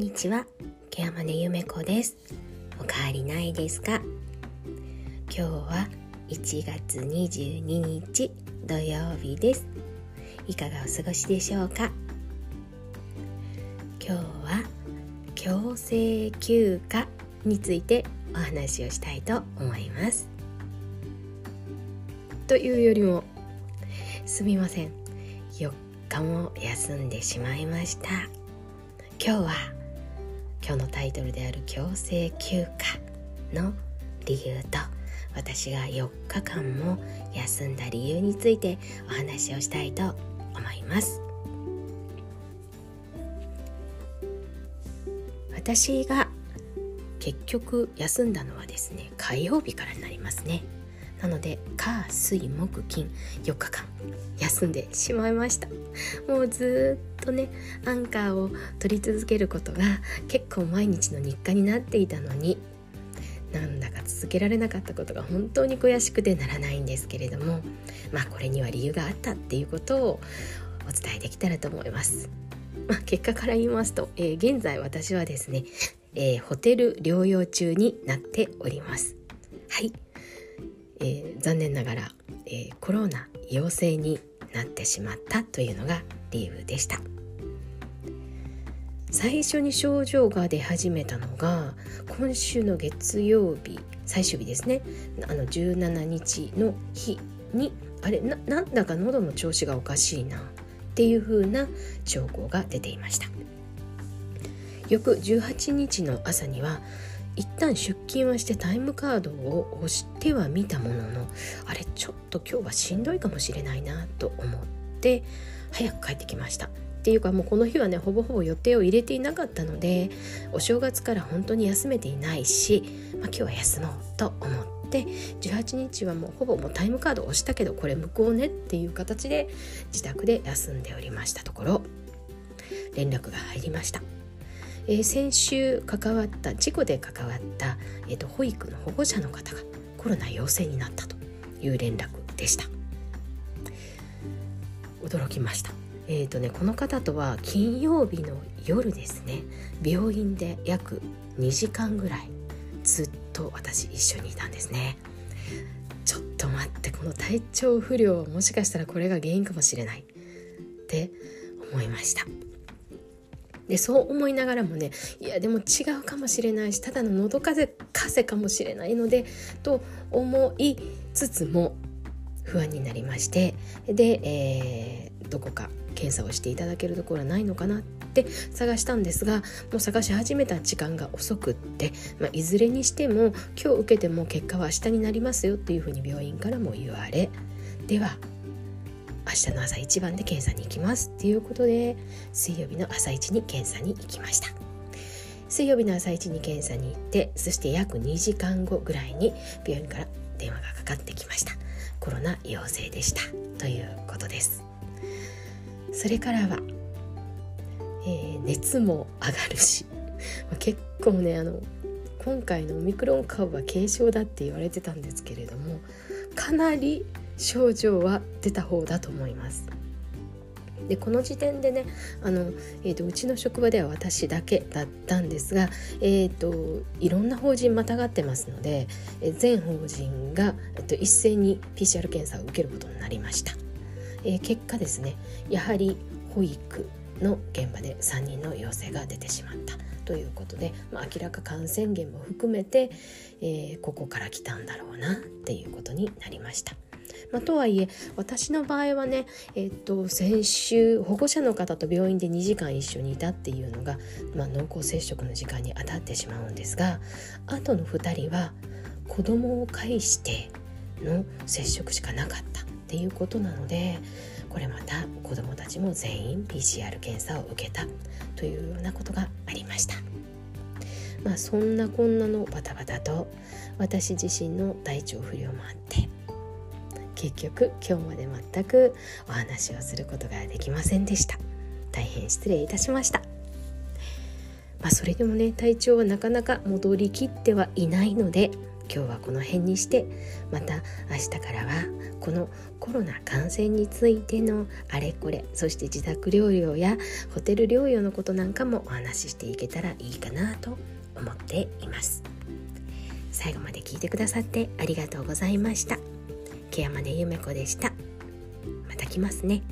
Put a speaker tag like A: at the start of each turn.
A: にちは。ケアマネゆめこです。おかわりないですか？今日は1月22日土曜日です。いかがお過ごしでしょうか？今日は強制休暇についてお話をしたいと思います。というよりもすみません。4日も休んでしまいました。今日は今日のタイトルである強制休暇の理由と私が4日間も休んだ理由についてお話をしたいと思います。私が結局休んだのはですね火曜日からになりますね。なので火水木金4日間休んでしまいましたもうずっとねアンカーを取り続けることが結構毎日の日課になっていたのになんだか続けられなかったことが本当に悔しくてならないんですけれどもまあこれには理由があったっていうことをお伝えできたらと思います。まあ、結果から言いますと、えー、現在私はですね、えー、ホテル療養中になっております。はい、えー、残念ながら、えコロナ陽性になってしまったというのが理由でした。最初に症状が出始めたのが今週の月曜日最終日ですね。あの17日の日にあれなんだか喉の調子がおかしいなっていう風な兆候が出ていました。翌18日の朝には一旦出勤はしてタイムカードを押してはみたもののあれちょっと今日はしんどいかもしれないなと思って早く帰ってきましたっていうかもうこの日はねほぼほぼ予定を入れていなかったのでお正月から本当に休めていないし、まあ、今日は休もうと思って18日はもうほぼもうタイムカード押したけどこれ向こうねっていう形で自宅で休んでおりましたところ連絡が入りました。えー、先週関わった事故で関わった、えーと、保育の保護者の方がコロナ陽性になったという連絡でした。驚きました。えーとね、この方とは金曜日の夜ですね。病院で約2時間ぐらいずっと私一緒にいたんですね。ちょっと待ってこの体調不良もしかしたらこれが原因かもしれない。って思いました。でそう思いながらもねいやでも違うかもしれないしただの喉風邪風かもしれないのでと思いつつも不安になりましてで、えー、どこか検査をしていただけるところはないのかなって探したんですがもう探し始めた時間が遅くって、まあ、いずれにしても今日受けても結果は明日になりますよっていうふうに病院からも言われでは明日の朝一番で検査に行きます。っていうことで水曜日の朝一に検査に行きました。水曜日の朝一に検査に行ってそして約2時間後ぐらいに病院から電話がかかってきました。コロナ陽性でした。ということです。それからは、えー、熱も上がるし結構ねあの今回のオミクロン株は軽症だって言われてたんですけれどもかなり症状は出た方だと思います。でこの時点でねあの、えーと、うちの職場では私だけだったんですが、えーと、いろんな法人またがってますので、え全法人が、えーと、一斉に PCR 検査を受けることになりました、えー、結果ですねやはり保育の現場で3人の陽性が出てしまったということで、まあ、明らか感染源も含めて、えー、ここから来たんだろうなっていうことになりました。まあ、とはいえ私の場合はね、えっと、先週保護者の方と病院で2時間一緒にいたっていうのが、まあ、濃厚接触の時間に当たってしまうんですがあとの2人は子供を介しての接触しかなかったっていうことなのでこれまた子どもたちも全員 PCR 検査を受けたというようなことがありました。まあそんなこんなのバタバタと私自身の体調不良もあって結局今日まで全くお話をすることができませんでした。大変失礼いたしました。まあそれでもね体調はなかなか戻りきってはいないので今日はこの辺にしてまた明日からはこのコロナ感染についてのあれこれそして自宅療養やホテル療養のことなんかもお話ししていけたらいいかなと思っています。最後まで聞いてくださってありがとうございました。山根ゆめ子でした。また来ますね。